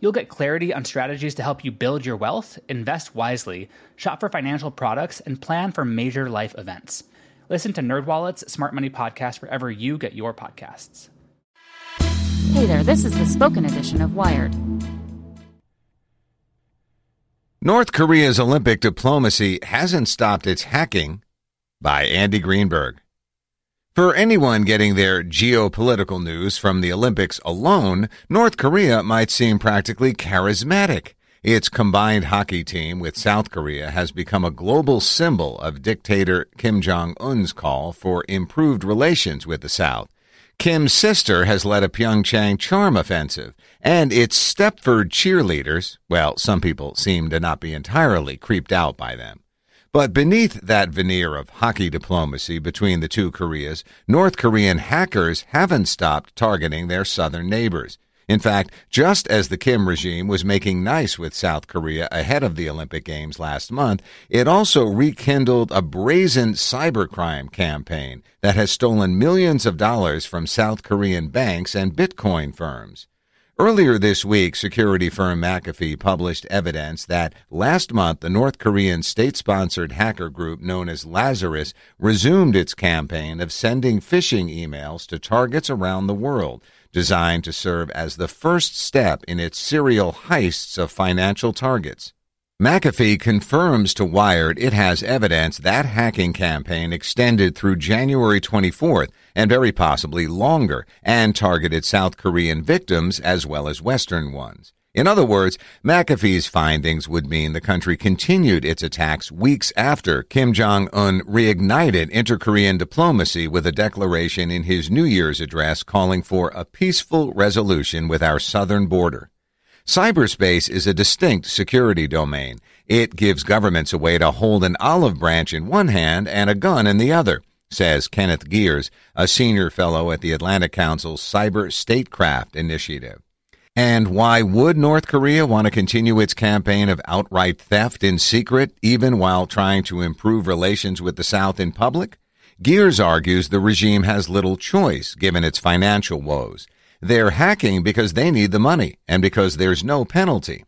You'll get clarity on strategies to help you build your wealth, invest wisely, shop for financial products, and plan for major life events. Listen to NerdWallet's Smart Money Podcast wherever you get your podcasts. Hey there, this is the spoken edition of Wired. North Korea's Olympic diplomacy hasn't stopped its hacking by Andy Greenberg. For anyone getting their geopolitical news from the Olympics alone, North Korea might seem practically charismatic. Its combined hockey team with South Korea has become a global symbol of dictator Kim Jong un's call for improved relations with the South. Kim's sister has led a Pyeongchang charm offensive, and its Stepford cheerleaders, well, some people seem to not be entirely creeped out by them. But beneath that veneer of hockey diplomacy between the two Koreas, North Korean hackers haven't stopped targeting their southern neighbors. In fact, just as the Kim regime was making nice with South Korea ahead of the Olympic Games last month, it also rekindled a brazen cybercrime campaign that has stolen millions of dollars from South Korean banks and Bitcoin firms. Earlier this week, security firm McAfee published evidence that last month the North Korean state sponsored hacker group known as Lazarus resumed its campaign of sending phishing emails to targets around the world designed to serve as the first step in its serial heists of financial targets. McAfee confirms to Wired it has evidence that hacking campaign extended through January 24th and very possibly longer and targeted South Korean victims as well as Western ones. In other words, McAfee's findings would mean the country continued its attacks weeks after Kim Jong un reignited inter Korean diplomacy with a declaration in his New Year's address calling for a peaceful resolution with our southern border. Cyberspace is a distinct security domain. It gives governments a way to hold an olive branch in one hand and a gun in the other, says Kenneth Geers, a senior fellow at the Atlantic Council's Cyber Statecraft Initiative. And why would North Korea want to continue its campaign of outright theft in secret, even while trying to improve relations with the South in public? Geers argues the regime has little choice given its financial woes. They're hacking because they need the money and because there's no penalty.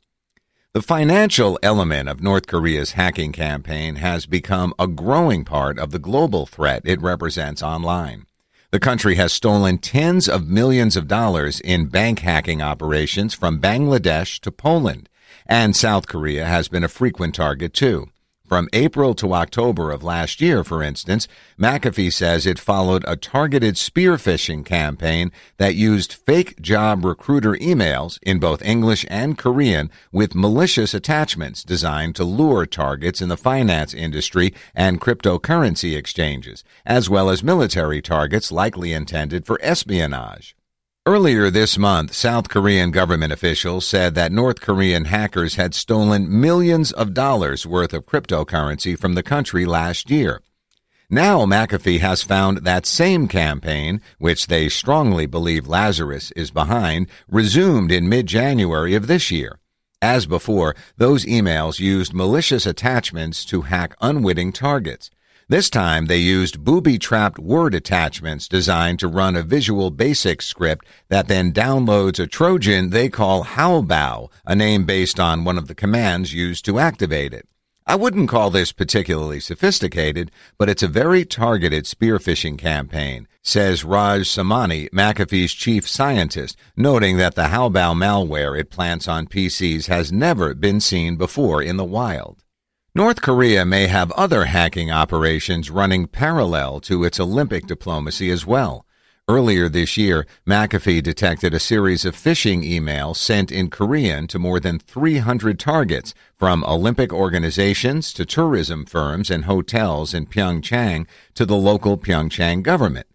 The financial element of North Korea's hacking campaign has become a growing part of the global threat it represents online. The country has stolen tens of millions of dollars in bank hacking operations from Bangladesh to Poland, and South Korea has been a frequent target too. From April to October of last year, for instance, McAfee says it followed a targeted spear phishing campaign that used fake job recruiter emails in both English and Korean with malicious attachments designed to lure targets in the finance industry and cryptocurrency exchanges, as well as military targets likely intended for espionage. Earlier this month, South Korean government officials said that North Korean hackers had stolen millions of dollars worth of cryptocurrency from the country last year. Now McAfee has found that same campaign, which they strongly believe Lazarus is behind, resumed in mid-January of this year. As before, those emails used malicious attachments to hack unwitting targets. This time they used booby-trapped word attachments designed to run a Visual Basic script that then downloads a Trojan they call Haobao, a name based on one of the commands used to activate it. I wouldn't call this particularly sophisticated, but it's a very targeted spearphishing campaign, says Raj Samani, McAfee's chief scientist, noting that the Haobao malware it plants on PCs has never been seen before in the wild. North Korea may have other hacking operations running parallel to its Olympic diplomacy as well. Earlier this year, McAfee detected a series of phishing emails sent in Korean to more than 300 targets, from Olympic organizations to tourism firms and hotels in Pyeongchang to the local Pyeongchang government.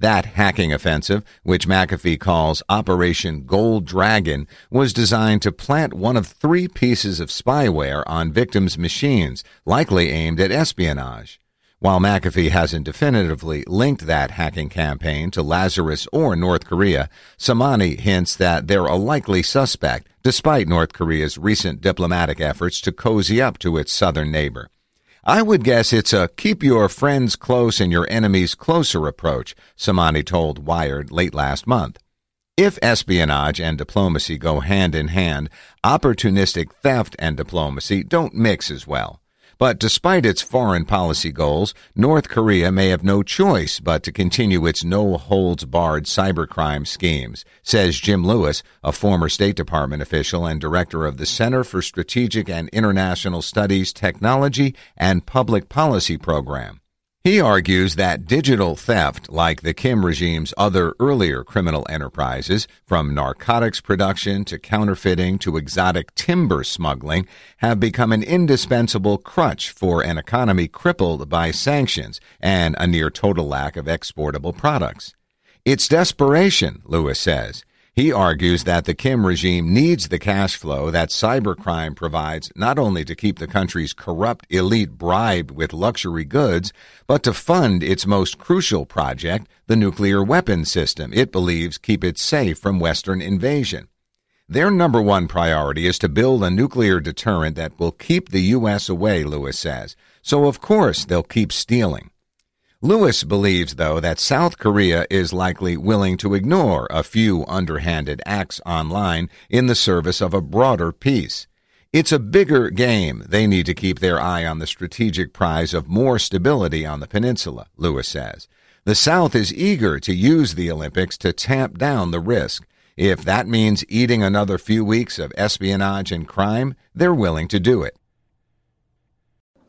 That hacking offensive, which McAfee calls Operation Gold Dragon, was designed to plant one of three pieces of spyware on victims' machines, likely aimed at espionage. While McAfee hasn't definitively linked that hacking campaign to Lazarus or North Korea, Samani hints that they're a likely suspect, despite North Korea's recent diplomatic efforts to cozy up to its southern neighbor. I would guess it's a keep your friends close and your enemies closer approach, Samani told Wired late last month. If espionage and diplomacy go hand in hand, opportunistic theft and diplomacy don't mix as well. But despite its foreign policy goals, North Korea may have no choice but to continue its no holds barred cybercrime schemes, says Jim Lewis, a former State Department official and director of the Center for Strategic and International Studies Technology and Public Policy Program. He argues that digital theft, like the Kim regime's other earlier criminal enterprises, from narcotics production to counterfeiting to exotic timber smuggling, have become an indispensable crutch for an economy crippled by sanctions and a near total lack of exportable products. It's desperation, Lewis says. He argues that the Kim regime needs the cash flow that cybercrime provides not only to keep the country's corrupt elite bribed with luxury goods, but to fund its most crucial project, the nuclear weapons system it believes keep it safe from Western invasion. Their number one priority is to build a nuclear deterrent that will keep the U.S. away, Lewis says. So of course they'll keep stealing. Lewis believes, though, that South Korea is likely willing to ignore a few underhanded acts online in the service of a broader peace. It's a bigger game. They need to keep their eye on the strategic prize of more stability on the peninsula, Lewis says. The South is eager to use the Olympics to tamp down the risk. If that means eating another few weeks of espionage and crime, they're willing to do it.